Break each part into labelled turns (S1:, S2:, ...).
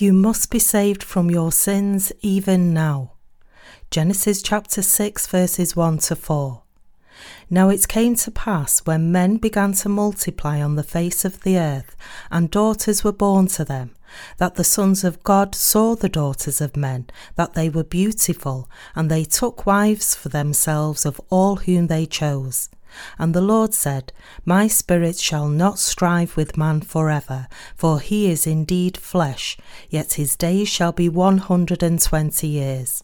S1: You must be saved from your sins even now. Genesis chapter 6, verses 1 to 4. Now it came to pass when men began to multiply on the face of the earth, and daughters were born to them, that the sons of God saw the daughters of men, that they were beautiful, and they took wives for themselves of all whom they chose. And the Lord said, My spirit shall not strive with man forever, for he is indeed flesh, yet his days shall be one hundred and twenty years.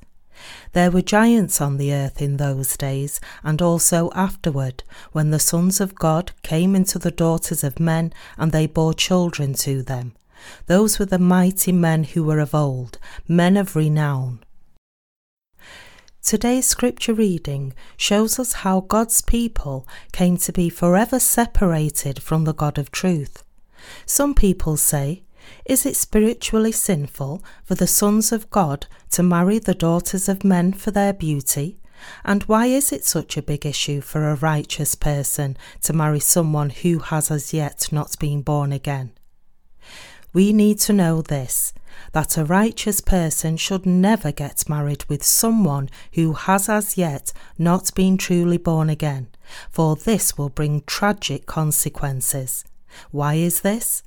S1: There were giants on the earth in those days, and also afterward, when the sons of God came into the daughters of men, and they bore children to them. Those were the mighty men who were of old, men of renown. Today's scripture reading shows us how God's people came to be forever separated from the God of truth. Some people say, Is it spiritually sinful for the sons of God to marry the daughters of men for their beauty? And why is it such a big issue for a righteous person to marry someone who has as yet not been born again? We need to know this that a righteous person should never get married with someone who has as yet not been truly born again, for this will bring tragic consequences. Why is this?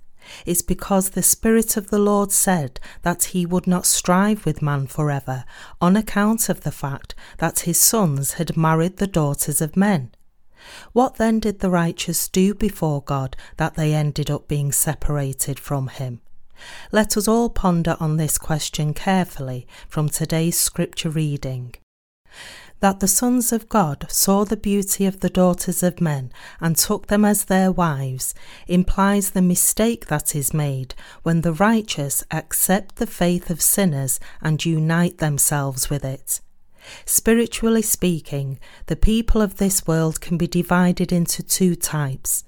S1: It's because the Spirit of the Lord said that he would not strive with man forever on account of the fact that his sons had married the daughters of men. What then did the righteous do before God that they ended up being separated from him? Let us all ponder on this question carefully from today's scripture reading. That the sons of God saw the beauty of the daughters of men and took them as their wives implies the mistake that is made when the righteous accept the faith of sinners and unite themselves with it. Spiritually speaking, the people of this world can be divided into two types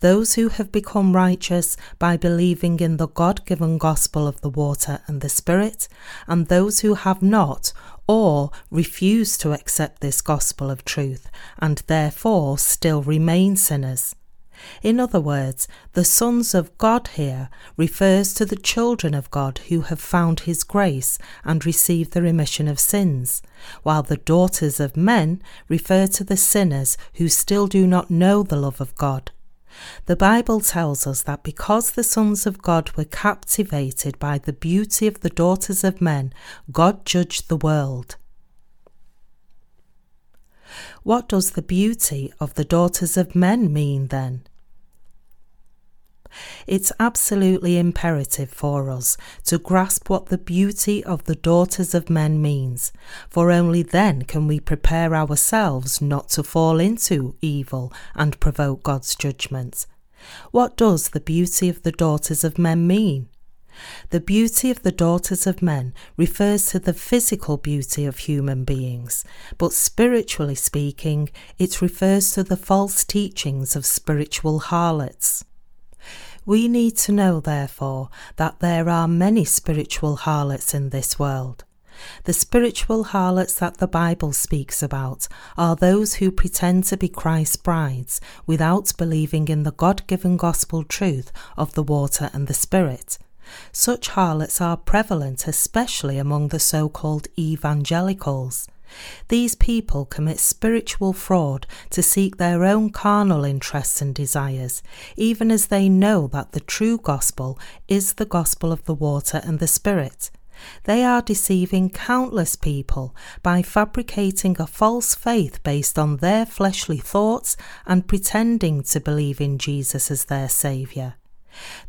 S1: those who have become righteous by believing in the God given gospel of the water and the Spirit, and those who have not or refuse to accept this gospel of truth and therefore still remain sinners. In other words, the sons of God here refers to the children of God who have found his grace and received the remission of sins, while the daughters of men refer to the sinners who still do not know the love of God. The Bible tells us that because the sons of God were captivated by the beauty of the daughters of men, God judged the world. What does the beauty of the daughters of men mean then? It's absolutely imperative for us to grasp what the beauty of the daughters of men means, for only then can we prepare ourselves not to fall into evil and provoke God's judgment. What does the beauty of the daughters of men mean? The beauty of the daughters of men refers to the physical beauty of human beings, but spiritually speaking, it refers to the false teachings of spiritual harlots. We need to know, therefore, that there are many spiritual harlots in this world. The spiritual harlots that the Bible speaks about are those who pretend to be Christ's brides without believing in the God given gospel truth of the water and the Spirit. Such harlots are prevalent especially among the so called evangelicals. These people commit spiritual fraud to seek their own carnal interests and desires, even as they know that the true gospel is the gospel of the water and the Spirit. They are deceiving countless people by fabricating a false faith based on their fleshly thoughts and pretending to believe in Jesus as their Saviour.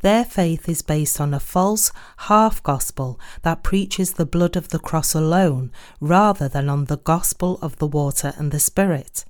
S1: Their faith is based on a false half gospel that preaches the blood of the cross alone rather than on the gospel of the water and the Spirit.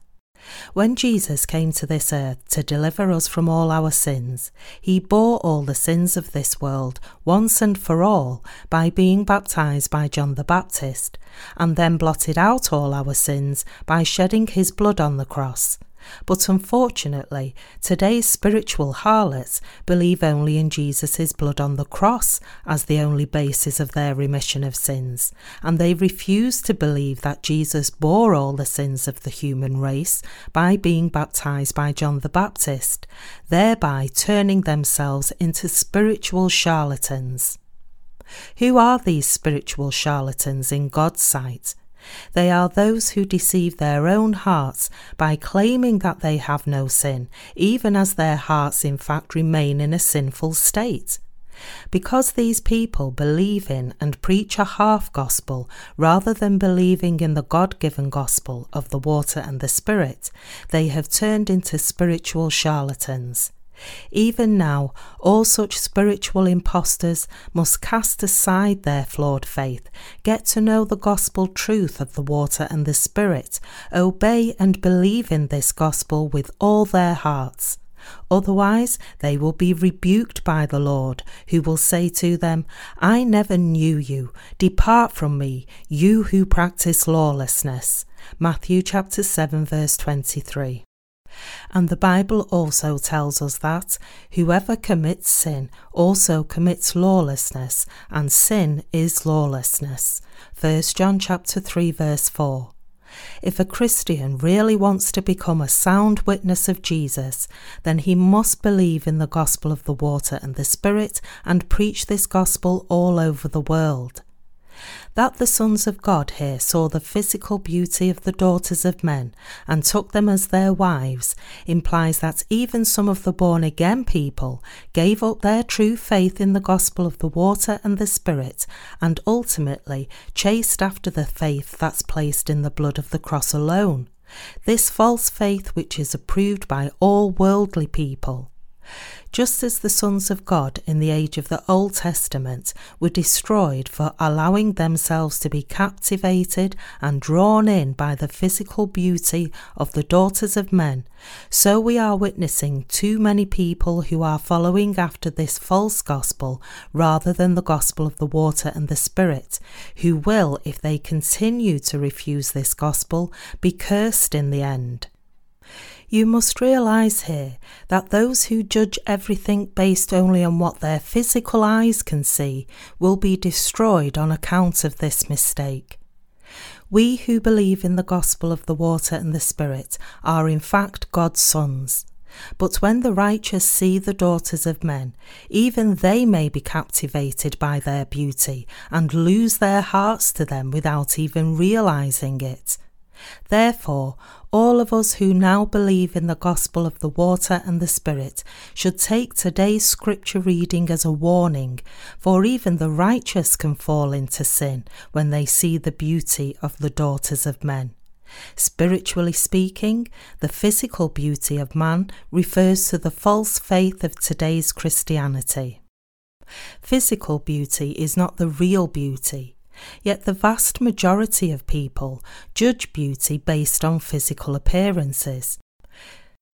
S1: When Jesus came to this earth to deliver us from all our sins, he bore all the sins of this world once and for all by being baptized by John the Baptist, and then blotted out all our sins by shedding his blood on the cross. But unfortunately, today's spiritual harlots believe only in Jesus' blood on the cross as the only basis of their remission of sins, and they refuse to believe that Jesus bore all the sins of the human race by being baptized by John the Baptist, thereby turning themselves into spiritual charlatans. Who are these spiritual charlatans in God's sight? They are those who deceive their own hearts by claiming that they have no sin, even as their hearts in fact remain in a sinful state. Because these people believe in and preach a half gospel rather than believing in the God given gospel of the water and the Spirit, they have turned into spiritual charlatans. Even now, all such spiritual impostors must cast aside their flawed faith, get to know the gospel truth of the water and the Spirit, obey and believe in this gospel with all their hearts. Otherwise, they will be rebuked by the Lord, who will say to them, I never knew you. Depart from me, you who practice lawlessness. Matthew chapter 7 verse 23. And the Bible also tells us that whoever commits sin also commits lawlessness, and sin is lawlessness. 1 John chapter 3 verse 4. If a Christian really wants to become a sound witness of Jesus, then he must believe in the gospel of the water and the Spirit and preach this gospel all over the world. That the sons of God here saw the physical beauty of the daughters of men and took them as their wives implies that even some of the born again people gave up their true faith in the gospel of the water and the Spirit and ultimately chased after the faith that's placed in the blood of the cross alone. This false faith, which is approved by all worldly people. Just as the sons of God in the age of the Old Testament were destroyed for allowing themselves to be captivated and drawn in by the physical beauty of the daughters of men, so we are witnessing too many people who are following after this false gospel rather than the gospel of the water and the Spirit, who will, if they continue to refuse this gospel, be cursed in the end. You must realize here that those who judge everything based only on what their physical eyes can see will be destroyed on account of this mistake. We who believe in the gospel of the water and the Spirit are in fact God's sons. But when the righteous see the daughters of men, even they may be captivated by their beauty and lose their hearts to them without even realizing it. Therefore, all of us who now believe in the gospel of the water and the Spirit should take today's scripture reading as a warning, for even the righteous can fall into sin when they see the beauty of the daughters of men. Spiritually speaking, the physical beauty of man refers to the false faith of today's Christianity. Physical beauty is not the real beauty. Yet the vast majority of people judge beauty based on physical appearances.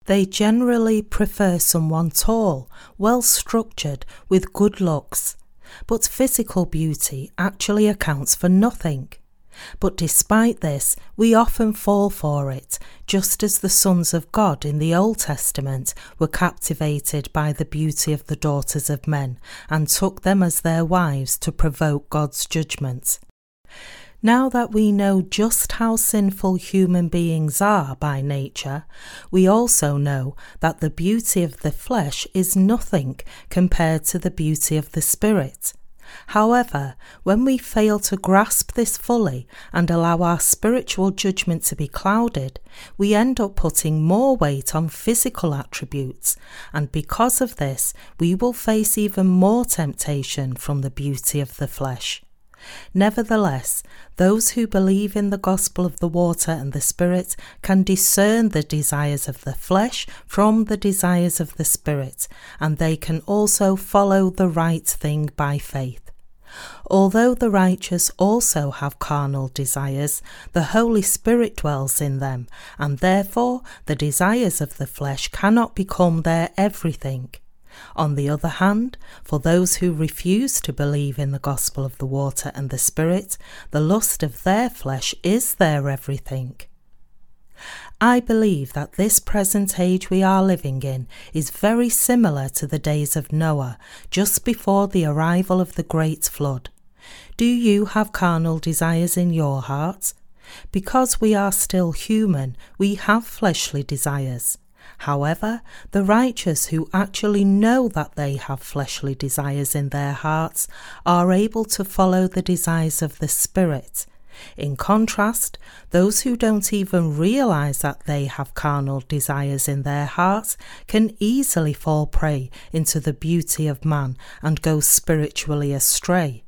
S1: They generally prefer someone tall, well structured, with good looks. But physical beauty actually accounts for nothing. But despite this, we often fall for it, just as the sons of God in the Old Testament were captivated by the beauty of the daughters of men and took them as their wives to provoke God's judgment. Now that we know just how sinful human beings are by nature, we also know that the beauty of the flesh is nothing compared to the beauty of the spirit. However, when we fail to grasp this fully and allow our spiritual judgment to be clouded, we end up putting more weight on physical attributes, and because of this, we will face even more temptation from the beauty of the flesh. Nevertheless, those who believe in the gospel of the water and the Spirit can discern the desires of the flesh from the desires of the Spirit, and they can also follow the right thing by faith. Although the righteous also have carnal desires, the Holy Spirit dwells in them, and therefore the desires of the flesh cannot become their everything. On the other hand, for those who refuse to believe in the gospel of the water and the Spirit, the lust of their flesh is their everything. I believe that this present age we are living in is very similar to the days of Noah, just before the arrival of the great flood. Do you have carnal desires in your heart? Because we are still human, we have fleshly desires. However, the righteous who actually know that they have fleshly desires in their hearts are able to follow the desires of the Spirit. In contrast, those who don't even realize that they have carnal desires in their hearts can easily fall prey into the beauty of man and go spiritually astray.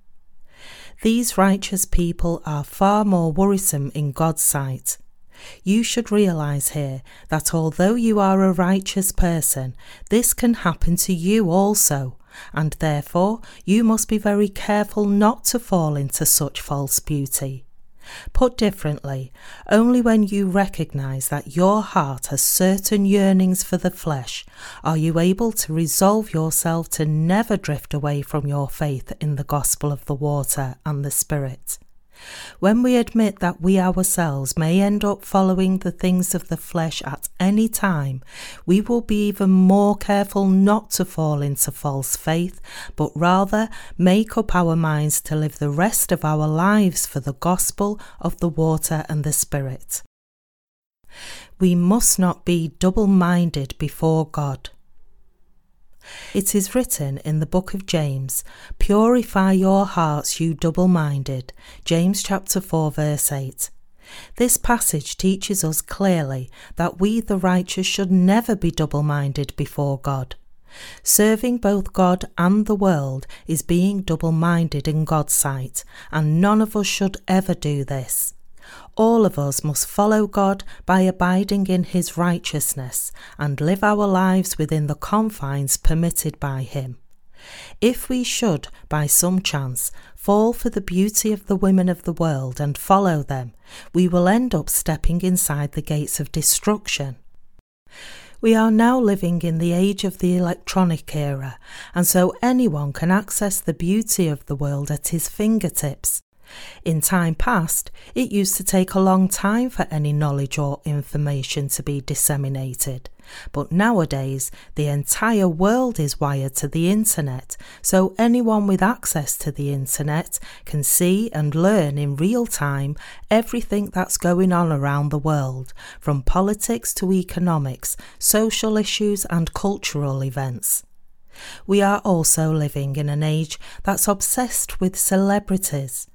S1: These righteous people are far more worrisome in God's sight you should realize here that although you are a righteous person, this can happen to you also, and therefore you must be very careful not to fall into such false beauty. Put differently, only when you recognize that your heart has certain yearnings for the flesh are you able to resolve yourself to never drift away from your faith in the gospel of the water and the Spirit. When we admit that we ourselves may end up following the things of the flesh at any time, we will be even more careful not to fall into false faith, but rather make up our minds to live the rest of our lives for the gospel of the water and the Spirit. We must not be double minded before God. It is written in the book of James, Purify your hearts, you double minded. James chapter 4, verse 8. This passage teaches us clearly that we, the righteous, should never be double minded before God. Serving both God and the world is being double minded in God's sight, and none of us should ever do this. All of us must follow God by abiding in His righteousness and live our lives within the confines permitted by Him. If we should, by some chance, fall for the beauty of the women of the world and follow them, we will end up stepping inside the gates of destruction. We are now living in the age of the electronic era, and so anyone can access the beauty of the world at his fingertips. In time past, it used to take a long time for any knowledge or information to be disseminated. But nowadays, the entire world is wired to the internet, so anyone with access to the internet can see and learn in real time everything that's going on around the world, from politics to economics, social issues, and cultural events. We are also living in an age that's obsessed with celebrities.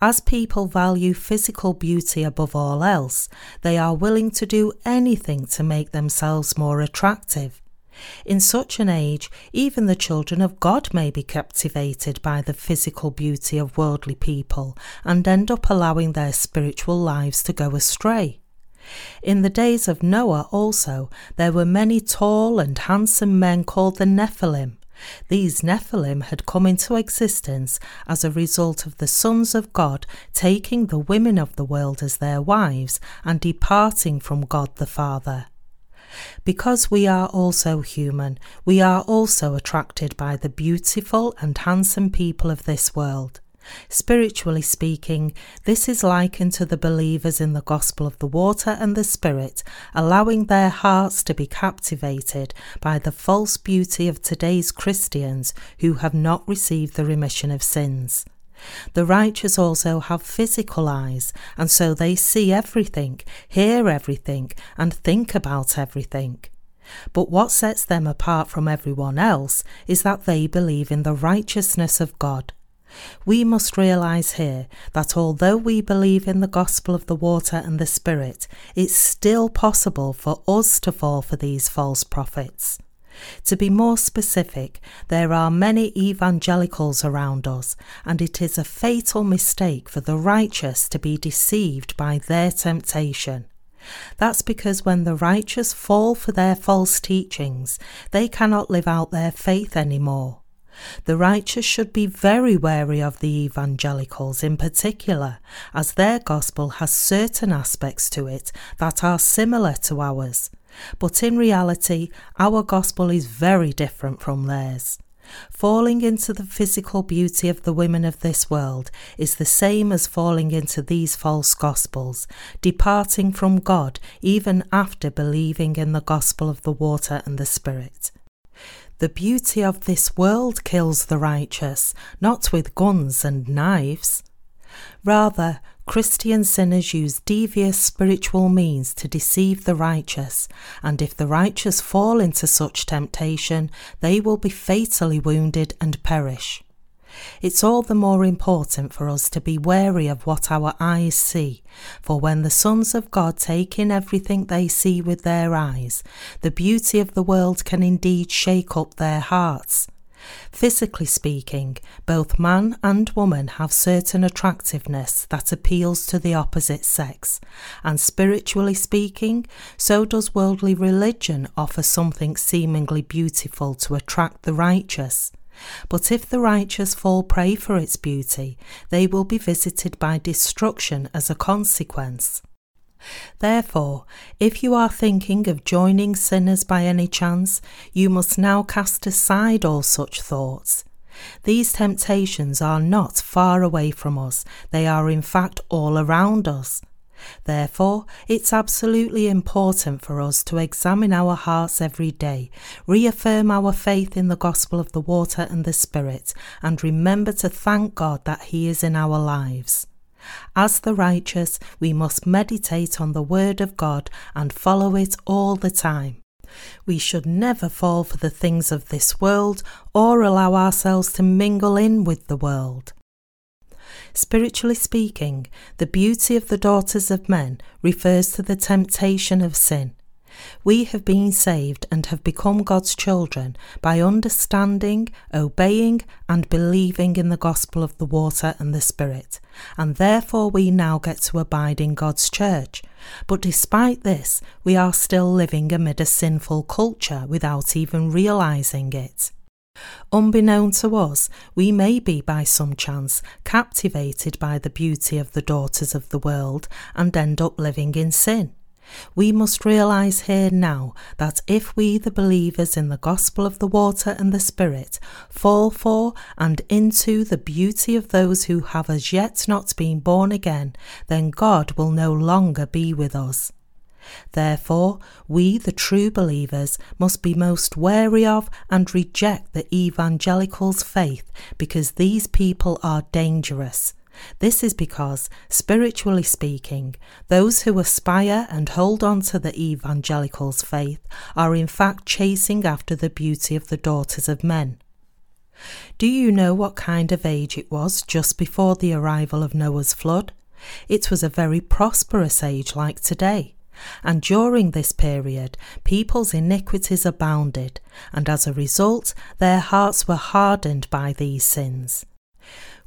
S1: As people value physical beauty above all else, they are willing to do anything to make themselves more attractive. In such an age, even the children of God may be captivated by the physical beauty of worldly people and end up allowing their spiritual lives to go astray. In the days of Noah also, there were many tall and handsome men called the Nephilim, these Nephilim had come into existence as a result of the sons of God taking the women of the world as their wives and departing from God the Father. Because we are also human, we are also attracted by the beautiful and handsome people of this world. Spiritually speaking, this is likened to the believers in the gospel of the water and the Spirit, allowing their hearts to be captivated by the false beauty of today's Christians who have not received the remission of sins. The righteous also have physical eyes, and so they see everything, hear everything, and think about everything. But what sets them apart from everyone else is that they believe in the righteousness of God we must realize here that although we believe in the gospel of the water and the spirit, it's still possible for us to fall for these false prophets. To be more specific, there are many evangelicals around us, and it is a fatal mistake for the righteous to be deceived by their temptation. That's because when the righteous fall for their false teachings, they cannot live out their faith anymore. The righteous should be very wary of the evangelicals in particular, as their gospel has certain aspects to it that are similar to ours. But in reality, our gospel is very different from theirs. Falling into the physical beauty of the women of this world is the same as falling into these false gospels, departing from God even after believing in the gospel of the water and the Spirit. The beauty of this world kills the righteous, not with guns and knives. Rather, Christian sinners use devious spiritual means to deceive the righteous, and if the righteous fall into such temptation, they will be fatally wounded and perish. It's all the more important for us to be wary of what our eyes see, for when the sons of God take in everything they see with their eyes, the beauty of the world can indeed shake up their hearts. Physically speaking, both man and woman have certain attractiveness that appeals to the opposite sex, and spiritually speaking, so does worldly religion offer something seemingly beautiful to attract the righteous. But if the righteous fall prey for its beauty, they will be visited by destruction as a consequence. Therefore, if you are thinking of joining sinners by any chance, you must now cast aside all such thoughts. These temptations are not far away from us, they are in fact all around us. Therefore, it's absolutely important for us to examine our hearts every day, reaffirm our faith in the gospel of the water and the Spirit, and remember to thank God that He is in our lives. As the righteous, we must meditate on the Word of God and follow it all the time. We should never fall for the things of this world or allow ourselves to mingle in with the world. Spiritually speaking, the beauty of the daughters of men refers to the temptation of sin. We have been saved and have become God's children by understanding, obeying, and believing in the gospel of the water and the Spirit, and therefore we now get to abide in God's church. But despite this, we are still living amid a sinful culture without even realizing it. Unbeknown to us, we may be by some chance captivated by the beauty of the daughters of the world and end up living in sin. We must realize here now that if we, the believers in the gospel of the water and the Spirit, fall for and into the beauty of those who have as yet not been born again, then God will no longer be with us. Therefore, we, the true believers, must be most wary of and reject the evangelicals' faith because these people are dangerous. This is because, spiritually speaking, those who aspire and hold on to the evangelicals' faith are in fact chasing after the beauty of the daughters of men. Do you know what kind of age it was just before the arrival of Noah's flood? It was a very prosperous age like today. And during this period, people's iniquities abounded, and as a result, their hearts were hardened by these sins.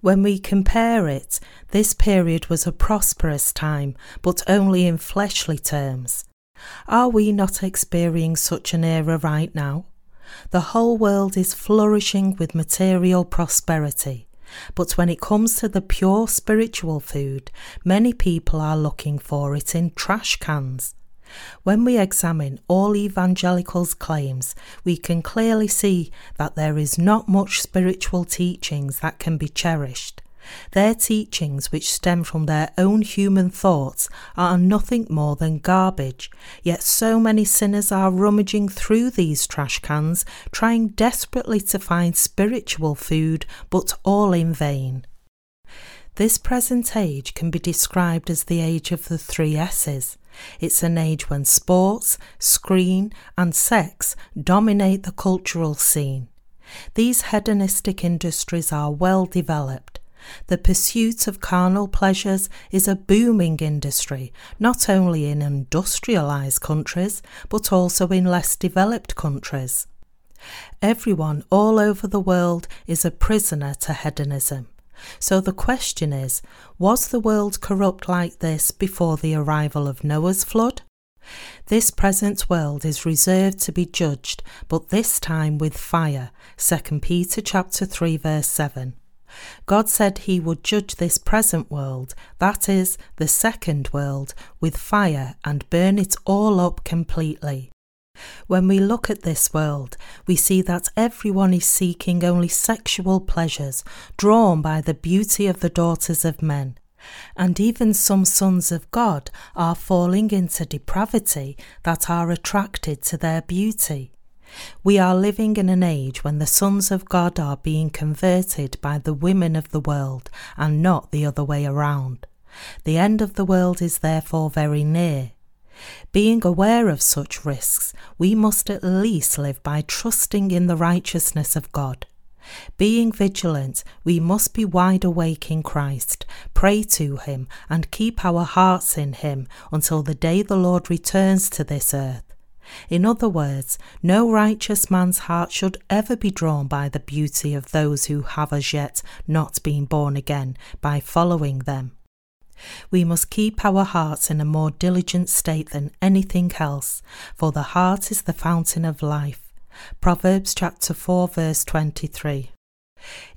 S1: When we compare it, this period was a prosperous time, but only in fleshly terms. Are we not experiencing such an era right now? The whole world is flourishing with material prosperity. But when it comes to the pure spiritual food, many people are looking for it in trash cans. When we examine all evangelicals' claims, we can clearly see that there is not much spiritual teachings that can be cherished. Their teachings, which stem from their own human thoughts, are nothing more than garbage, yet so many sinners are rummaging through these trash cans, trying desperately to find spiritual food, but all in vain. This present age can be described as the age of the three S's it's an age when sports, screen, and sex dominate the cultural scene. These hedonistic industries are well developed. The pursuit of carnal pleasures is a booming industry, not only in industrialized countries, but also in less developed countries. Everyone all over the world is a prisoner to hedonism. So the question is was the world corrupt like this before the arrival of Noah's flood? This present world is reserved to be judged, but this time with fire. 2 Peter chapter 3 verse 7. God said he would judge this present world, that is, the second world, with fire and burn it all up completely. When we look at this world, we see that everyone is seeking only sexual pleasures, drawn by the beauty of the daughters of men. And even some sons of God are falling into depravity that are attracted to their beauty. We are living in an age when the sons of God are being converted by the women of the world and not the other way around. The end of the world is therefore very near. Being aware of such risks, we must at least live by trusting in the righteousness of God. Being vigilant, we must be wide awake in Christ, pray to Him, and keep our hearts in Him until the day the Lord returns to this earth. In other words, no righteous man's heart should ever be drawn by the beauty of those who have as yet not been born again by following them. We must keep our hearts in a more diligent state than anything else, for the heart is the fountain of life. Proverbs chapter 4 verse 23.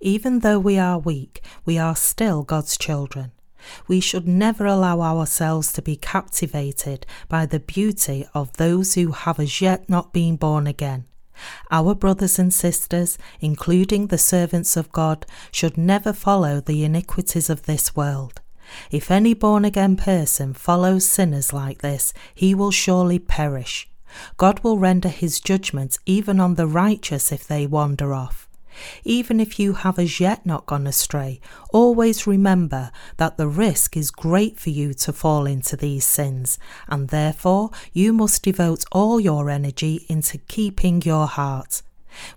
S1: Even though we are weak, we are still God's children. We should never allow ourselves to be captivated by the beauty of those who have as yet not been born again. Our brothers and sisters, including the servants of God, should never follow the iniquities of this world. If any born again person follows sinners like this, he will surely perish. God will render his judgment even on the righteous if they wander off. Even if you have as yet not gone astray, always remember that the risk is great for you to fall into these sins, and therefore you must devote all your energy into keeping your heart.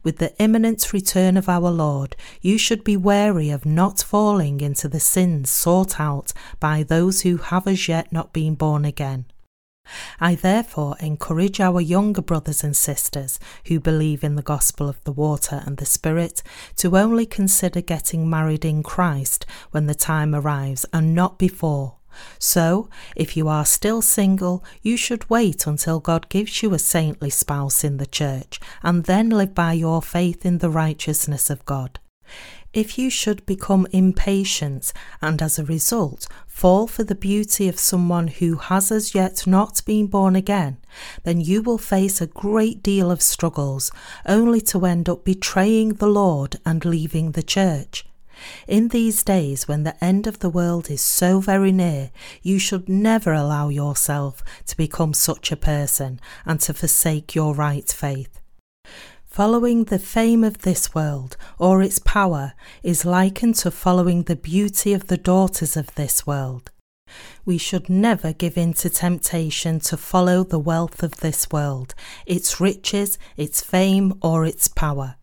S1: With the imminent return of our Lord, you should be wary of not falling into the sins sought out by those who have as yet not been born again. I therefore encourage our younger brothers and sisters who believe in the gospel of the water and the Spirit to only consider getting married in Christ when the time arrives and not before. So, if you are still single, you should wait until God gives you a saintly spouse in the church and then live by your faith in the righteousness of God. If you should become impatient and as a result fall for the beauty of someone who has as yet not been born again, then you will face a great deal of struggles, only to end up betraying the Lord and leaving the church. In these days when the end of the world is so very near, you should never allow yourself to become such a person and to forsake your right faith. Following the fame of this world or its power is likened to following the beauty of the daughters of this world. We should never give in to temptation to follow the wealth of this world, its riches, its fame, or its power.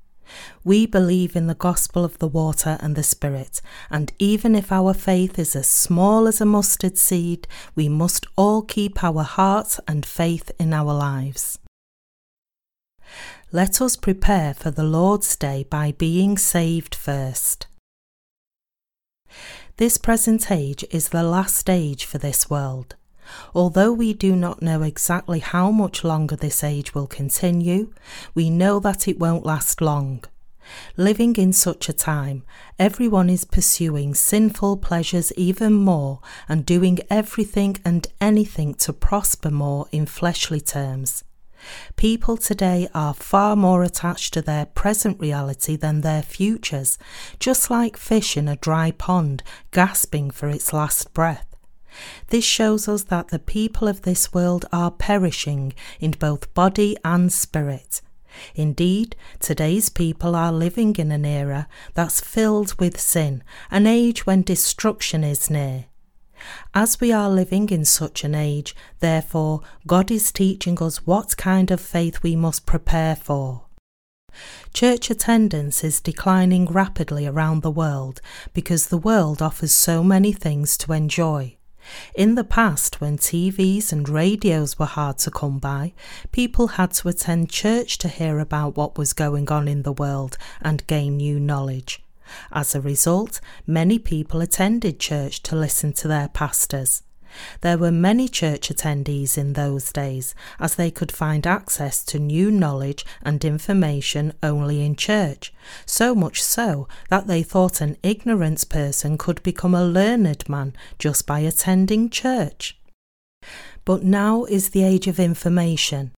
S1: We believe in the gospel of the water and the Spirit, and even if our faith is as small as a mustard seed, we must all keep our heart and faith in our lives. Let us prepare for the Lord's Day by being saved first. This present age is the last age for this world. Although we do not know exactly how much longer this age will continue, we know that it won't last long. Living in such a time, everyone is pursuing sinful pleasures even more and doing everything and anything to prosper more in fleshly terms. People today are far more attached to their present reality than their futures, just like fish in a dry pond gasping for its last breath. This shows us that the people of this world are perishing in both body and spirit. Indeed, today's people are living in an era that's filled with sin, an age when destruction is near. As we are living in such an age, therefore, God is teaching us what kind of faith we must prepare for. Church attendance is declining rapidly around the world because the world offers so many things to enjoy. In the past, when TVs and radios were hard to come by, people had to attend church to hear about what was going on in the world and gain new knowledge. As a result, many people attended church to listen to their pastors. There were many church attendees in those days, as they could find access to new knowledge and information only in church, so much so that they thought an ignorant person could become a learned man just by attending church. But now is the age of information.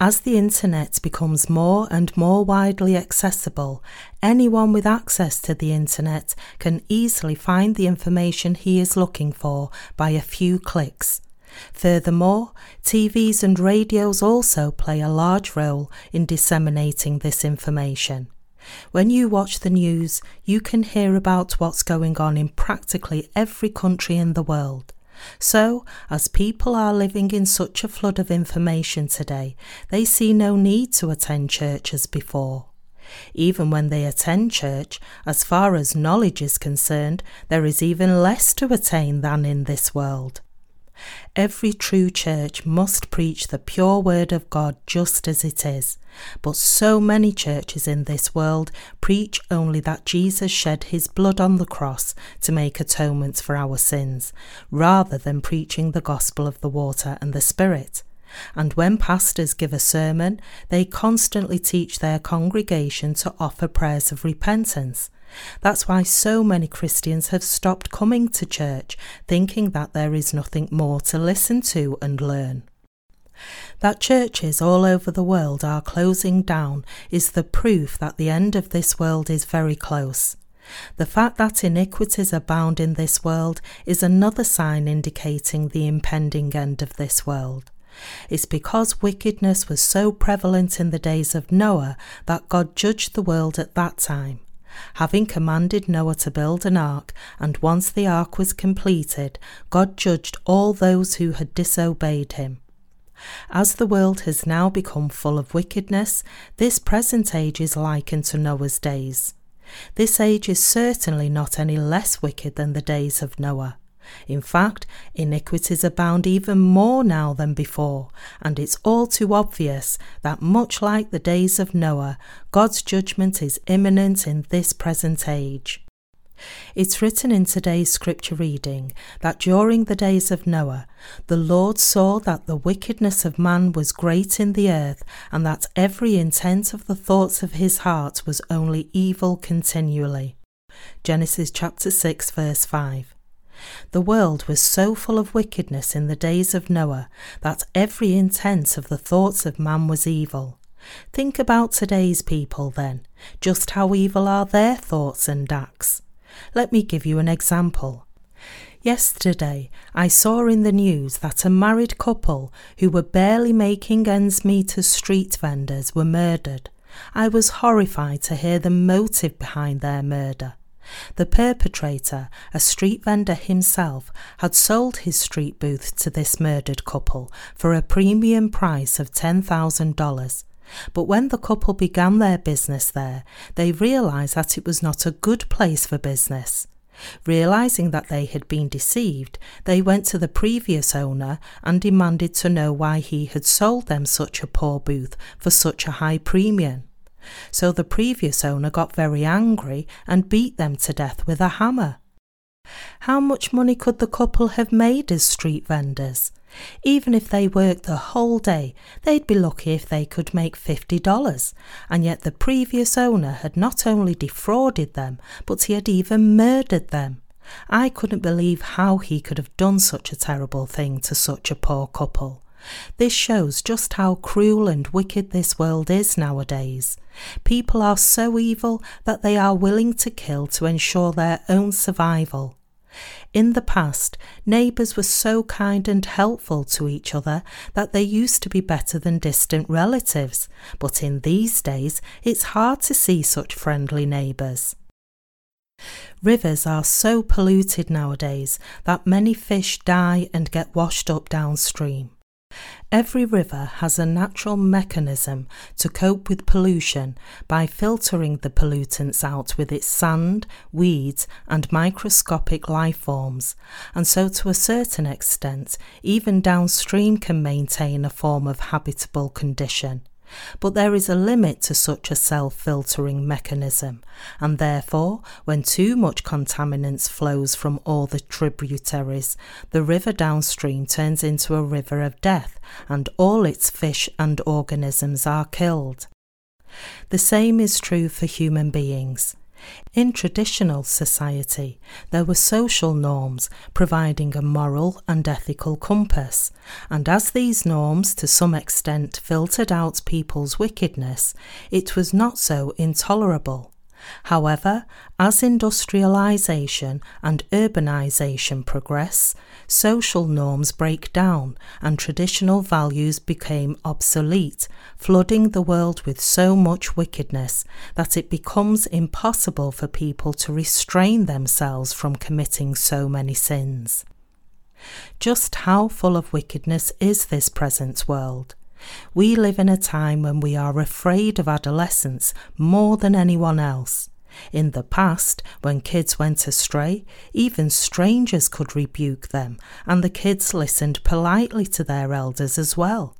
S1: As the internet becomes more and more widely accessible, anyone with access to the internet can easily find the information he is looking for by a few clicks. Furthermore, TVs and radios also play a large role in disseminating this information. When you watch the news, you can hear about what's going on in practically every country in the world. So, as people are living in such a flood of information today, they see no need to attend church as before. Even when they attend church, as far as knowledge is concerned, there is even less to attain than in this world. Every true church must preach the pure word of God just as it is. But so many churches in this world preach only that Jesus shed his blood on the cross to make atonement for our sins, rather than preaching the gospel of the water and the Spirit. And when pastors give a sermon, they constantly teach their congregation to offer prayers of repentance. That's why so many Christians have stopped coming to church, thinking that there is nothing more to listen to and learn. That churches all over the world are closing down is the proof that the end of this world is very close. The fact that iniquities abound in this world is another sign indicating the impending end of this world. It's because wickedness was so prevalent in the days of Noah that God judged the world at that time having commanded Noah to build an ark, and once the ark was completed, God judged all those who had disobeyed him. As the world has now become full of wickedness, this present age is likened to Noah's days. This age is certainly not any less wicked than the days of Noah. In fact, iniquities abound even more now than before, and it's all too obvious that, much like the days of Noah, God's judgment is imminent in this present age. It's written in today's scripture reading that during the days of Noah, the Lord saw that the wickedness of man was great in the earth, and that every intent of the thoughts of his heart was only evil continually. Genesis chapter 6, verse 5. The world was so full of wickedness in the days of Noah that every intent of the thoughts of man was evil. Think about today's people then. Just how evil are their thoughts and acts? Let me give you an example. Yesterday, I saw in the news that a married couple who were barely making ends meet as street vendors were murdered. I was horrified to hear the motive behind their murder. The perpetrator, a street vendor himself, had sold his street booth to this murdered couple for a premium price of $10,000. But when the couple began their business there, they realized that it was not a good place for business. Realizing that they had been deceived, they went to the previous owner and demanded to know why he had sold them such a poor booth for such a high premium. So the previous owner got very angry and beat them to death with a hammer. How much money could the couple have made as street vendors? Even if they worked the whole day, they'd be lucky if they could make $50. And yet the previous owner had not only defrauded them, but he had even murdered them. I couldn't believe how he could have done such a terrible thing to such a poor couple. This shows just how cruel and wicked this world is nowadays. People are so evil that they are willing to kill to ensure their own survival. In the past, neighbours were so kind and helpful to each other that they used to be better than distant relatives, but in these days it's hard to see such friendly neighbours. Rivers are so polluted nowadays that many fish die and get washed up downstream. Every river has a natural mechanism to cope with pollution by filtering the pollutants out with its sand, weeds, and microscopic life forms, and so to a certain extent, even downstream can maintain a form of habitable condition. But there is a limit to such a self filtering mechanism, and therefore, when too much contaminants flows from all the tributaries, the river downstream turns into a river of death, and all its fish and organisms are killed. The same is true for human beings. In traditional society, there were social norms providing a moral and ethical compass, and as these norms to some extent filtered out people's wickedness, it was not so intolerable. However, as industrialisation and urbanisation progress, social norms break down and traditional values became obsolete, flooding the world with so much wickedness that it becomes impossible for people to restrain themselves from committing so many sins. Just how full of wickedness is this present world? We live in a time when we are afraid of adolescents more than anyone else. In the past, when kids went astray, even strangers could rebuke them, and the kids listened politely to their elders as well.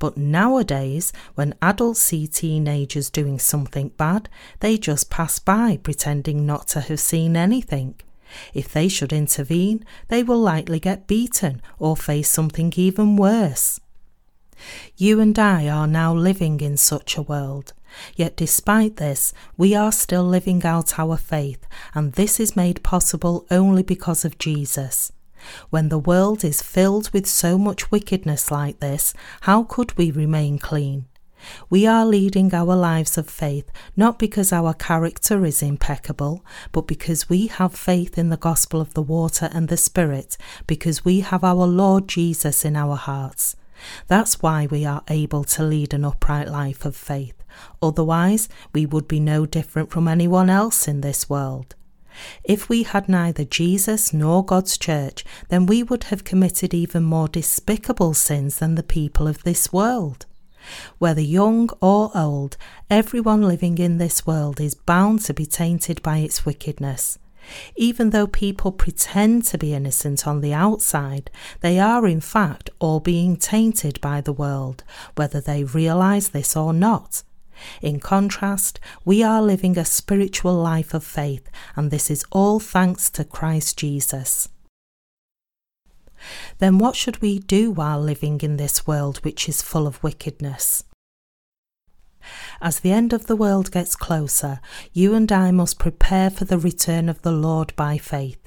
S1: But nowadays, when adults see teenagers doing something bad, they just pass by pretending not to have seen anything. If they should intervene, they will likely get beaten or face something even worse. You and I are now living in such a world. Yet, despite this, we are still living out our faith, and this is made possible only because of Jesus. When the world is filled with so much wickedness like this, how could we remain clean? We are leading our lives of faith not because our character is impeccable, but because we have faith in the gospel of the water and the Spirit, because we have our Lord Jesus in our hearts. That's why we are able to lead an upright life of faith. Otherwise, we would be no different from anyone else in this world. If we had neither Jesus nor God's church, then we would have committed even more despicable sins than the people of this world. Whether young or old, everyone living in this world is bound to be tainted by its wickedness. Even though people pretend to be innocent on the outside, they are in fact all being tainted by the world, whether they realize this or not. In contrast, we are living a spiritual life of faith, and this is all thanks to Christ Jesus. Then what should we do while living in this world which is full of wickedness? As the end of the world gets closer, you and I must prepare for the return of the Lord by faith.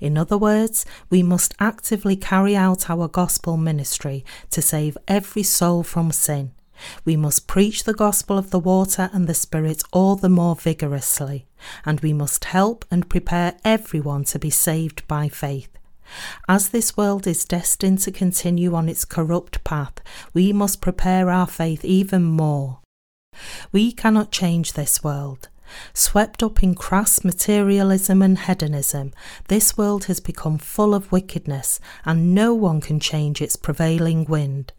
S1: In other words, we must actively carry out our gospel ministry to save every soul from sin. We must preach the gospel of the water and the Spirit all the more vigorously, and we must help and prepare everyone to be saved by faith. As this world is destined to continue on its corrupt path, we must prepare our faith even more. We cannot change this world. Swept up in crass materialism and hedonism, this world has become full of wickedness, and no one can change its prevailing wind.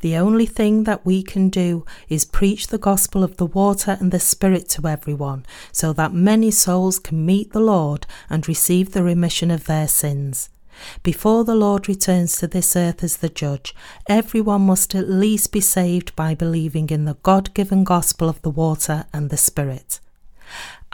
S1: The only thing that we can do is preach the gospel of the water and the Spirit to everyone, so that many souls can meet the Lord and receive the remission of their sins. Before the Lord returns to this earth as the judge, everyone must at least be saved by believing in the God given gospel of the water and the Spirit.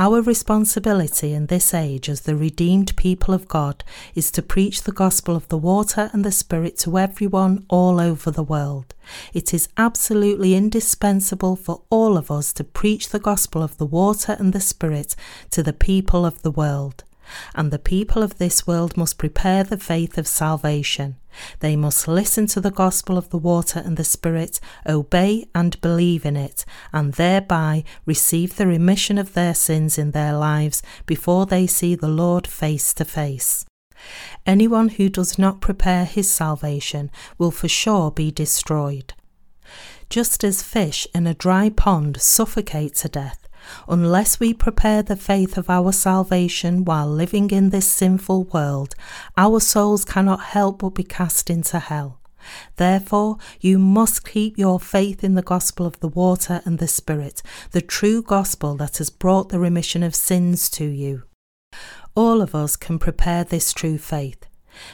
S1: Our responsibility in this age as the redeemed people of God is to preach the gospel of the water and the Spirit to everyone all over the world. It is absolutely indispensable for all of us to preach the gospel of the water and the Spirit to the people of the world and the people of this world must prepare the faith of salvation. They must listen to the gospel of the water and the Spirit, obey and believe in it, and thereby receive the remission of their sins in their lives before they see the Lord face to face. Anyone who does not prepare his salvation will for sure be destroyed. Just as fish in a dry pond suffocate to death, Unless we prepare the faith of our salvation while living in this sinful world, our souls cannot help but be cast into hell. Therefore, you must keep your faith in the gospel of the water and the Spirit, the true gospel that has brought the remission of sins to you. All of us can prepare this true faith.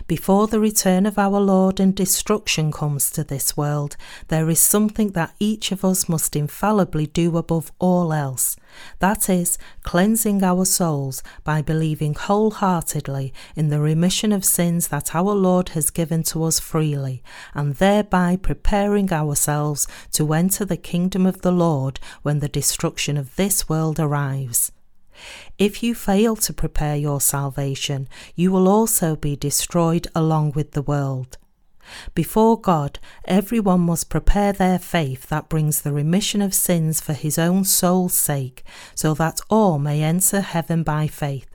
S1: Before the return of our Lord and destruction comes to this world, there is something that each of us must infallibly do above all else. That is, cleansing our souls by believing wholeheartedly in the remission of sins that our Lord has given to us freely, and thereby preparing ourselves to enter the kingdom of the Lord when the destruction of this world arrives. If you fail to prepare your salvation, you will also be destroyed along with the world. Before God, everyone must prepare their faith that brings the remission of sins for his own soul's sake, so that all may enter heaven by faith.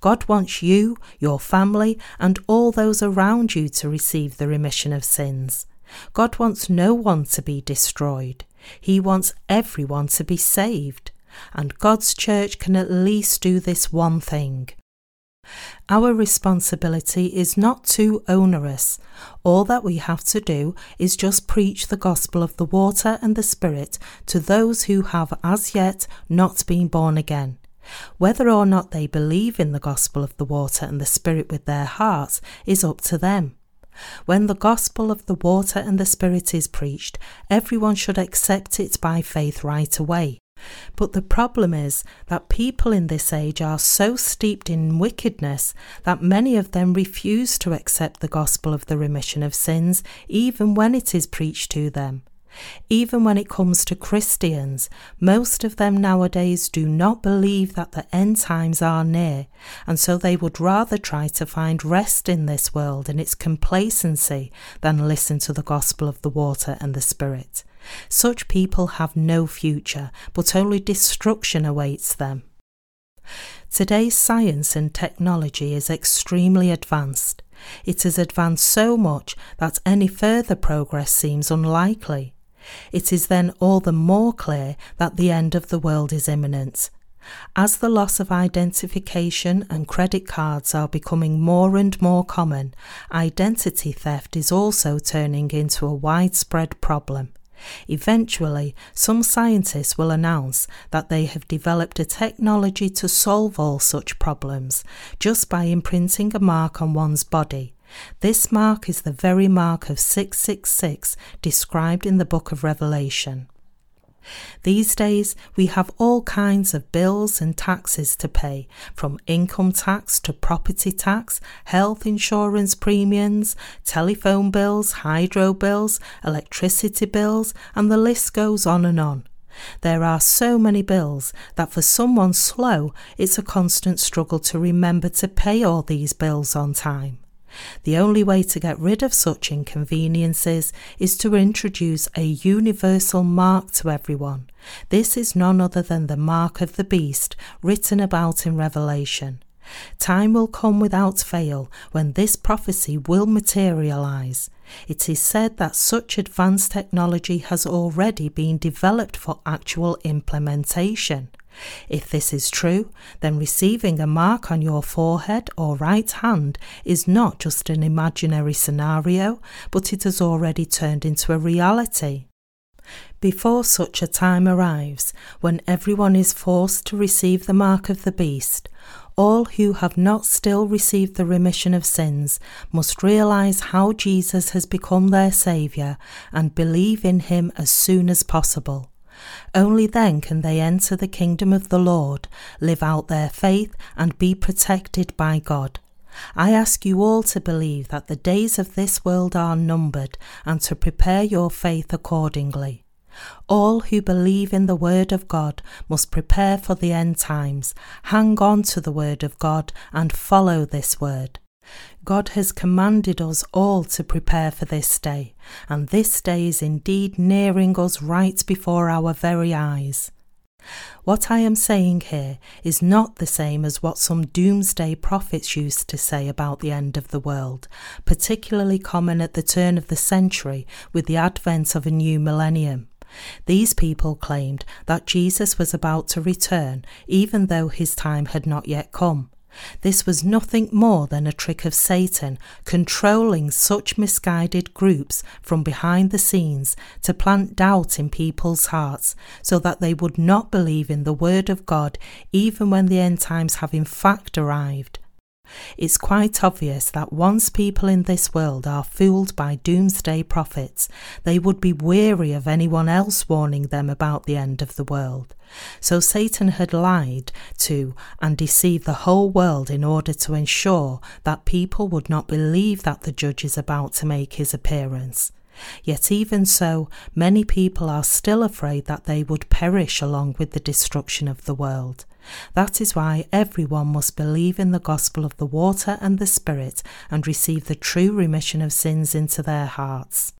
S1: God wants you, your family, and all those around you to receive the remission of sins. God wants no one to be destroyed. He wants everyone to be saved. And God's church can at least do this one thing. Our responsibility is not too onerous. All that we have to do is just preach the gospel of the water and the Spirit to those who have as yet not been born again. Whether or not they believe in the gospel of the water and the Spirit with their hearts is up to them. When the gospel of the water and the Spirit is preached, everyone should accept it by faith right away. But the problem is that people in this age are so steeped in wickedness that many of them refuse to accept the gospel of the remission of sins, even when it is preached to them. Even when it comes to Christians, most of them nowadays do not believe that the end times are near, and so they would rather try to find rest in this world and its complacency than listen to the gospel of the water and the Spirit. Such people have no future, but only destruction awaits them. Today's science and technology is extremely advanced. It has advanced so much that any further progress seems unlikely. It is then all the more clear that the end of the world is imminent. As the loss of identification and credit cards are becoming more and more common, identity theft is also turning into a widespread problem. Eventually, some scientists will announce that they have developed a technology to solve all such problems just by imprinting a mark on one's body. This mark is the very mark of 666 described in the book of Revelation. These days, we have all kinds of bills and taxes to pay, from income tax to property tax, health insurance premiums, telephone bills, hydro bills, electricity bills, and the list goes on and on. There are so many bills that for someone slow, it's a constant struggle to remember to pay all these bills on time. The only way to get rid of such inconveniences is to introduce a universal mark to everyone. This is none other than the mark of the beast written about in Revelation. Time will come without fail when this prophecy will materialize. It is said that such advanced technology has already been developed for actual implementation. If this is true, then receiving a mark on your forehead or right hand is not just an imaginary scenario, but it has already turned into a reality. Before such a time arrives, when everyone is forced to receive the mark of the beast, all who have not still received the remission of sins must realize how Jesus has become their Saviour and believe in him as soon as possible. Only then can they enter the kingdom of the Lord, live out their faith, and be protected by God. I ask you all to believe that the days of this world are numbered and to prepare your faith accordingly. All who believe in the Word of God must prepare for the end times, hang on to the Word of God, and follow this Word. God has commanded us all to prepare for this day, and this day is indeed nearing us right before our very eyes. What I am saying here is not the same as what some doomsday prophets used to say about the end of the world, particularly common at the turn of the century with the advent of a new millennium. These people claimed that Jesus was about to return, even though his time had not yet come. This was nothing more than a trick of Satan controlling such misguided groups from behind the scenes to plant doubt in people's hearts so that they would not believe in the Word of God even when the end times have in fact arrived. It's quite obvious that once people in this world are fooled by doomsday prophets, they would be weary of anyone else warning them about the end of the world. So Satan had lied to and deceived the whole world in order to ensure that people would not believe that the judge is about to make his appearance. Yet even so, many people are still afraid that they would perish along with the destruction of the world. That is why everyone must believe in the gospel of the water and the Spirit and receive the true remission of sins into their hearts.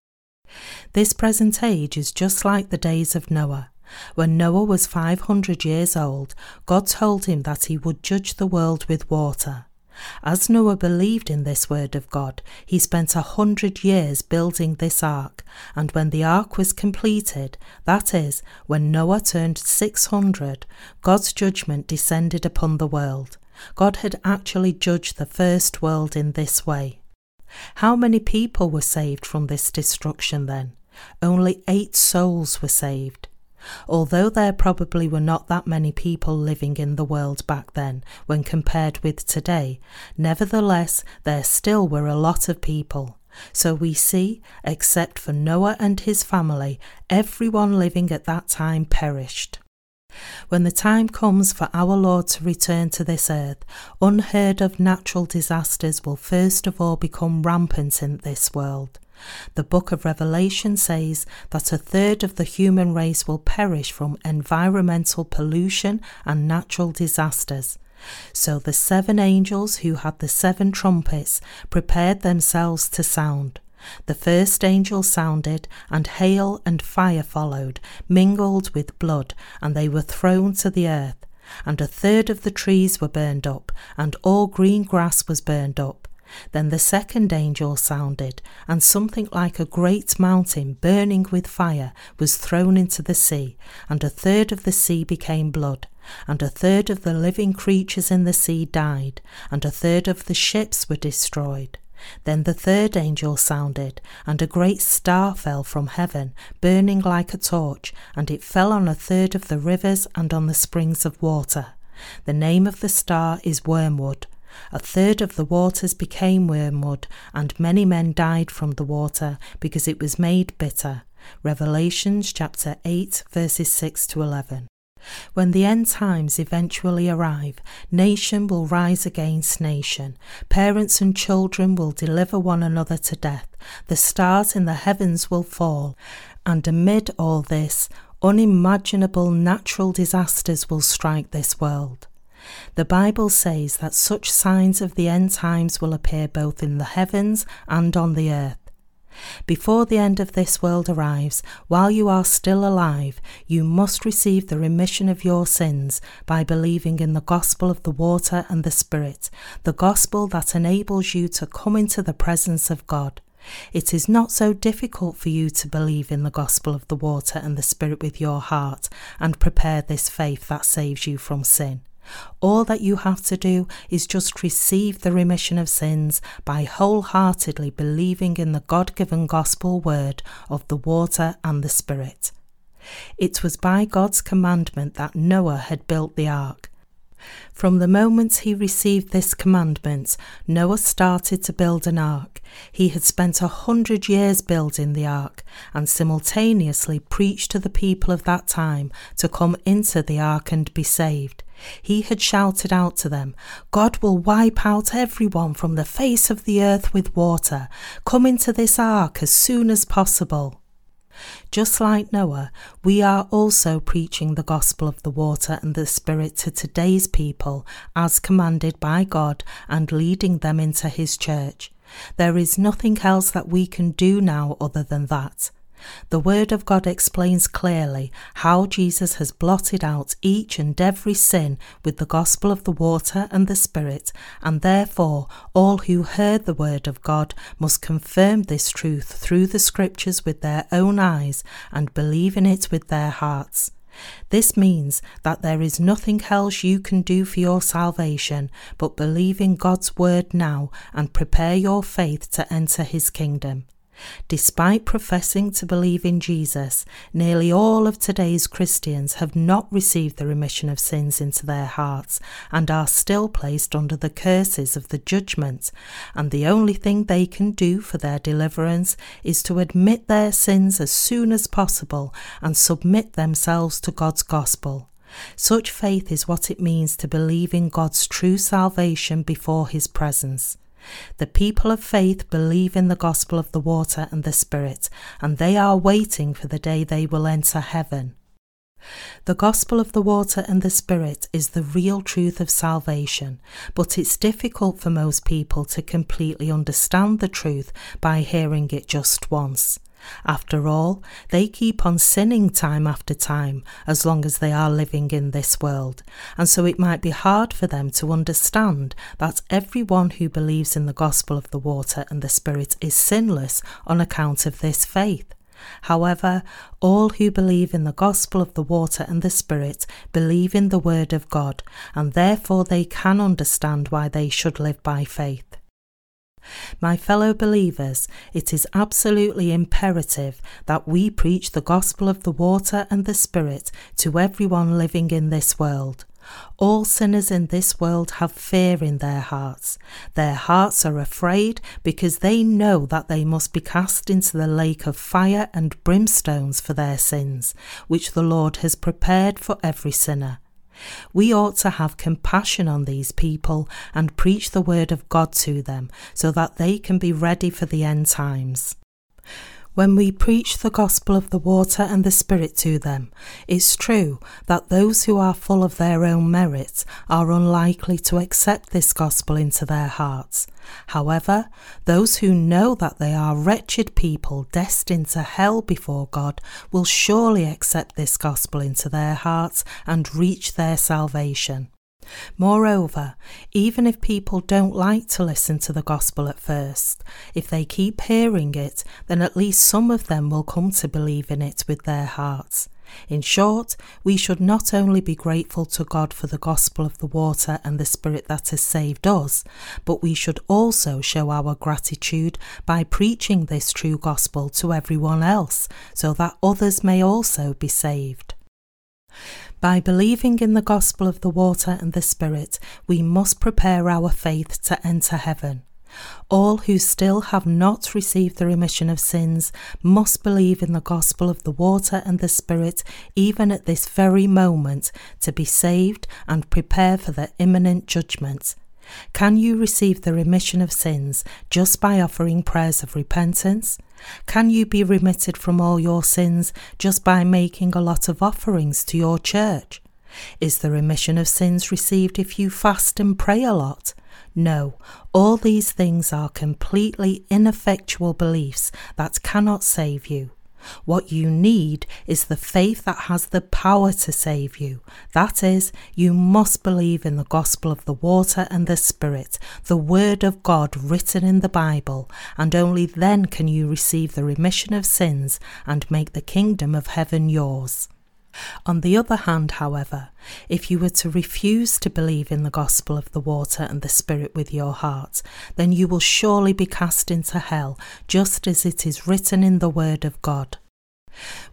S1: This present age is just like the days of Noah. When Noah was 500 years old, God told him that he would judge the world with water. As Noah believed in this word of God, he spent a hundred years building this ark, and when the ark was completed, that is, when Noah turned 600, God's judgment descended upon the world. God had actually judged the first world in this way. How many people were saved from this destruction then? Only eight souls were saved. Although there probably were not that many people living in the world back then when compared with today, nevertheless there still were a lot of people. So we see, except for Noah and his family, everyone living at that time perished. When the time comes for our Lord to return to this earth, unheard of natural disasters will first of all become rampant in this world. The book of Revelation says that a third of the human race will perish from environmental pollution and natural disasters. So the seven angels who had the seven trumpets prepared themselves to sound. The first angel sounded, and hail and fire followed, mingled with blood, and they were thrown to the earth. And a third of the trees were burned up, and all green grass was burned up. Then the second angel sounded, and something like a great mountain burning with fire was thrown into the sea, and a third of the sea became blood, and a third of the living creatures in the sea died, and a third of the ships were destroyed. Then the third angel sounded, and a great star fell from heaven, burning like a torch, and it fell on a third of the rivers and on the springs of water. The name of the star is Wormwood. A third of the waters became wormwood, and many men died from the water because it was made bitter. Revelations chapter 8, verses 6 to 11. When the end times eventually arrive, nation will rise against nation, parents and children will deliver one another to death, the stars in the heavens will fall, and amid all this, unimaginable natural disasters will strike this world. The Bible says that such signs of the end times will appear both in the heavens and on the earth. Before the end of this world arrives, while you are still alive, you must receive the remission of your sins by believing in the gospel of the water and the Spirit, the gospel that enables you to come into the presence of God. It is not so difficult for you to believe in the gospel of the water and the Spirit with your heart and prepare this faith that saves you from sin. All that you have to do is just receive the remission of sins by wholeheartedly believing in the God given gospel word of the water and the Spirit. It was by God's commandment that Noah had built the ark. From the moment he received this commandment, Noah started to build an ark. He had spent a hundred years building the ark and simultaneously preached to the people of that time to come into the ark and be saved. He had shouted out to them, God will wipe out everyone from the face of the earth with water. Come into this ark as soon as possible. Just like Noah, we are also preaching the gospel of the water and the Spirit to today's people as commanded by God and leading them into His church. There is nothing else that we can do now other than that. The Word of God explains clearly how Jesus has blotted out each and every sin with the gospel of the water and the Spirit, and therefore all who heard the Word of God must confirm this truth through the Scriptures with their own eyes and believe in it with their hearts. This means that there is nothing else you can do for your salvation but believe in God's word now and prepare your faith to enter his kingdom. Despite professing to believe in Jesus, nearly all of today's Christians have not received the remission of sins into their hearts and are still placed under the curses of the judgment, and the only thing they can do for their deliverance is to admit their sins as soon as possible and submit themselves to God's gospel. Such faith is what it means to believe in God's true salvation before His presence. The people of faith believe in the gospel of the water and the Spirit, and they are waiting for the day they will enter heaven. The gospel of the water and the spirit is the real truth of salvation, but it's difficult for most people to completely understand the truth by hearing it just once. After all, they keep on sinning time after time as long as they are living in this world, and so it might be hard for them to understand that everyone who believes in the gospel of the water and the Spirit is sinless on account of this faith. However, all who believe in the gospel of the water and the Spirit believe in the Word of God, and therefore they can understand why they should live by faith. My fellow believers, it is absolutely imperative that we preach the gospel of the water and the Spirit to everyone living in this world. All sinners in this world have fear in their hearts. Their hearts are afraid because they know that they must be cast into the lake of fire and brimstones for their sins, which the Lord has prepared for every sinner. We ought to have compassion on these people and preach the word of God to them so that they can be ready for the end times. When we preach the gospel of the water and the Spirit to them, it's true that those who are full of their own merits are unlikely to accept this gospel into their hearts. However, those who know that they are wretched people destined to hell before God will surely accept this gospel into their hearts and reach their salvation. Moreover, even if people don't like to listen to the gospel at first, if they keep hearing it, then at least some of them will come to believe in it with their hearts. In short, we should not only be grateful to God for the gospel of the water and the Spirit that has saved us, but we should also show our gratitude by preaching this true gospel to everyone else, so that others may also be saved. By believing in the gospel of the water and the Spirit, we must prepare our faith to enter heaven. All who still have not received the remission of sins must believe in the gospel of the water and the Spirit even at this very moment to be saved and prepare for the imminent judgment. Can you receive the remission of sins just by offering prayers of repentance? Can you be remitted from all your sins just by making a lot of offerings to your church? Is the remission of sins received if you fast and pray a lot? No, all these things are completely ineffectual beliefs that cannot save you. What you need is the faith that has the power to save you. That is, you must believe in the gospel of the water and the Spirit, the Word of God written in the Bible, and only then can you receive the remission of sins and make the kingdom of heaven yours. On the other hand, however, if you were to refuse to believe in the gospel of the water and the Spirit with your heart, then you will surely be cast into hell, just as it is written in the Word of God.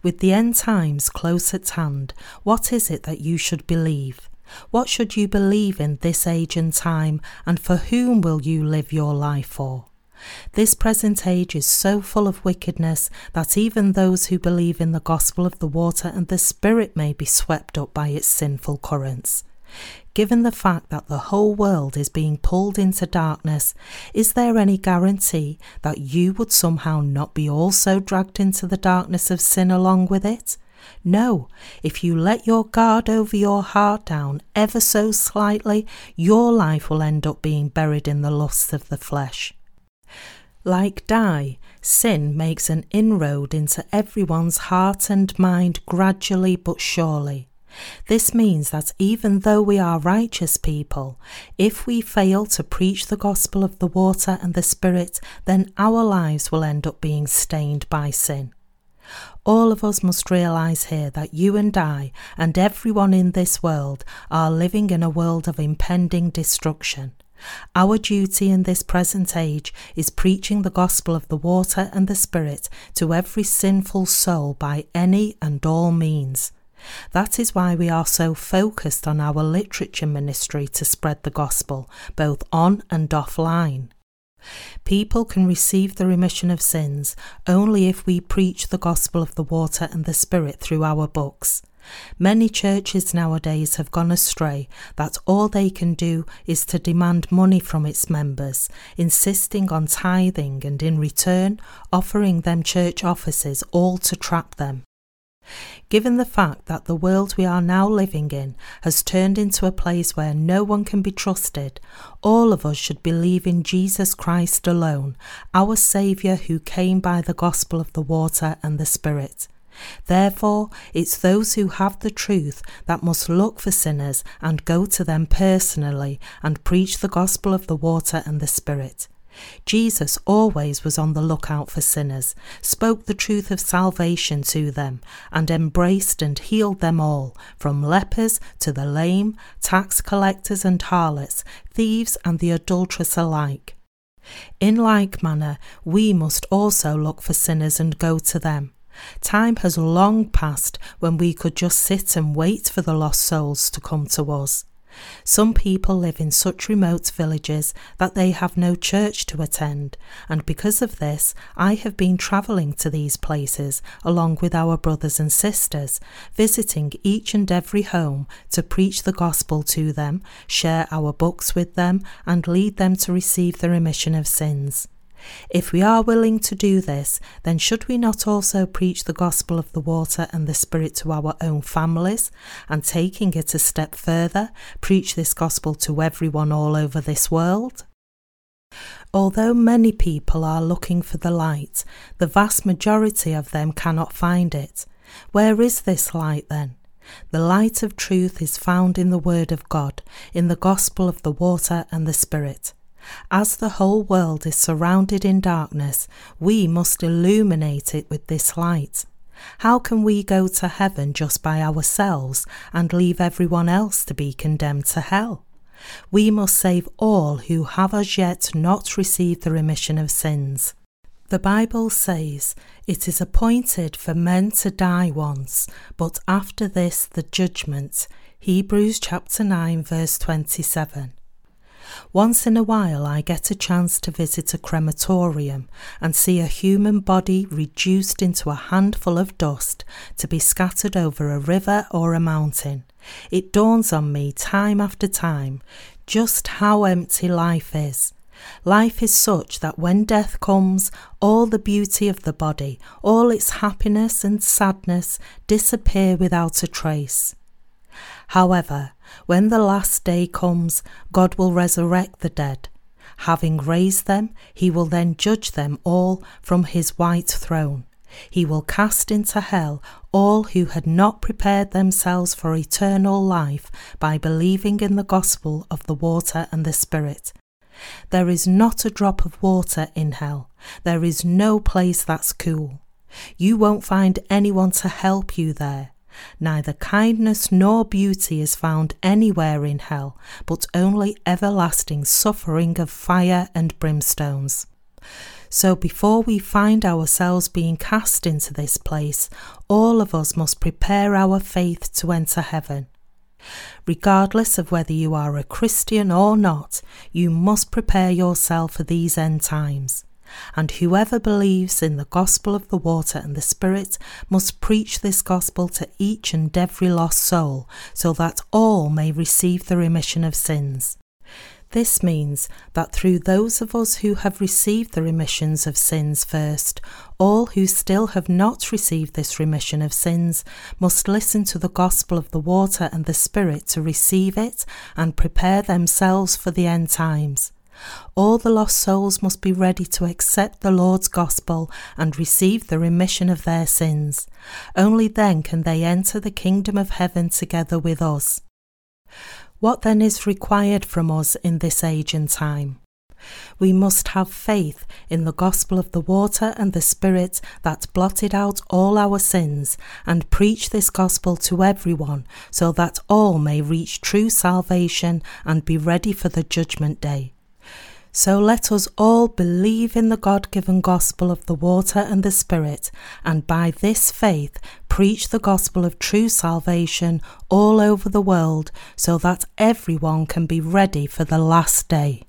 S1: With the end times close at hand, what is it that you should believe? What should you believe in this age and time, and for whom will you live your life for? This present age is so full of wickedness that even those who believe in the gospel of the water and the Spirit may be swept up by its sinful currents. Given the fact that the whole world is being pulled into darkness, is there any guarantee that you would somehow not be also dragged into the darkness of sin along with it? No, if you let your guard over your heart down ever so slightly, your life will end up being buried in the lusts of the flesh. Like dye, sin makes an inroad into everyone's heart and mind gradually but surely. This means that even though we are righteous people, if we fail to preach the gospel of the water and the Spirit, then our lives will end up being stained by sin. All of us must realize here that you and I and everyone in this world are living in a world of impending destruction. Our duty in this present age is preaching the gospel of the water and the Spirit to every sinful soul by any and all means. That is why we are so focused on our literature ministry to spread the gospel, both on and offline. People can receive the remission of sins only if we preach the gospel of the water and the Spirit through our books. Many churches nowadays have gone astray that all they can do is to demand money from its members, insisting on tithing and in return offering them church offices all to trap them. Given the fact that the world we are now living in has turned into a place where no one can be trusted, all of us should believe in Jesus Christ alone, our Saviour who came by the gospel of the water and the Spirit. Therefore, it's those who have the truth that must look for sinners and go to them personally and preach the gospel of the water and the Spirit. Jesus always was on the lookout for sinners, spoke the truth of salvation to them, and embraced and healed them all, from lepers to the lame, tax collectors and harlots, thieves and the adulterous alike. In like manner, we must also look for sinners and go to them. Time has long passed when we could just sit and wait for the lost souls to come to us. Some people live in such remote villages that they have no church to attend, and because of this, I have been travelling to these places along with our brothers and sisters, visiting each and every home to preach the gospel to them, share our books with them, and lead them to receive the remission of sins. If we are willing to do this, then should we not also preach the gospel of the water and the Spirit to our own families, and taking it a step further, preach this gospel to everyone all over this world? Although many people are looking for the light, the vast majority of them cannot find it. Where is this light then? The light of truth is found in the Word of God, in the gospel of the water and the Spirit. As the whole world is surrounded in darkness, we must illuminate it with this light. How can we go to heaven just by ourselves and leave everyone else to be condemned to hell? We must save all who have as yet not received the remission of sins. The Bible says, It is appointed for men to die once, but after this the judgment. Hebrews chapter 9, verse 27. Once in a while, I get a chance to visit a crematorium and see a human body reduced into a handful of dust to be scattered over a river or a mountain. It dawns on me time after time just how empty life is. Life is such that when death comes, all the beauty of the body, all its happiness and sadness disappear without a trace. However, when the last day comes, God will resurrect the dead. Having raised them, he will then judge them all from his white throne. He will cast into hell all who had not prepared themselves for eternal life by believing in the gospel of the water and the Spirit. There is not a drop of water in hell. There is no place that's cool. You won't find anyone to help you there. Neither kindness nor beauty is found anywhere in hell, but only everlasting suffering of fire and brimstones. So before we find ourselves being cast into this place, all of us must prepare our faith to enter heaven. Regardless of whether you are a Christian or not, you must prepare yourself for these end times and whoever believes in the gospel of the water and the Spirit must preach this gospel to each and every lost soul, so that all may receive the remission of sins. This means that through those of us who have received the remissions of sins first, all who still have not received this remission of sins must listen to the gospel of the water and the Spirit to receive it and prepare themselves for the end times. All the lost souls must be ready to accept the Lord's gospel and receive the remission of their sins. Only then can they enter the kingdom of heaven together with us. What then is required from us in this age and time? We must have faith in the gospel of the water and the Spirit that blotted out all our sins, and preach this gospel to everyone, so that all may reach true salvation and be ready for the judgment day. So let us all believe in the God given gospel of the water and the Spirit, and by this faith preach the gospel of true salvation all over the world so that everyone can be ready for the last day.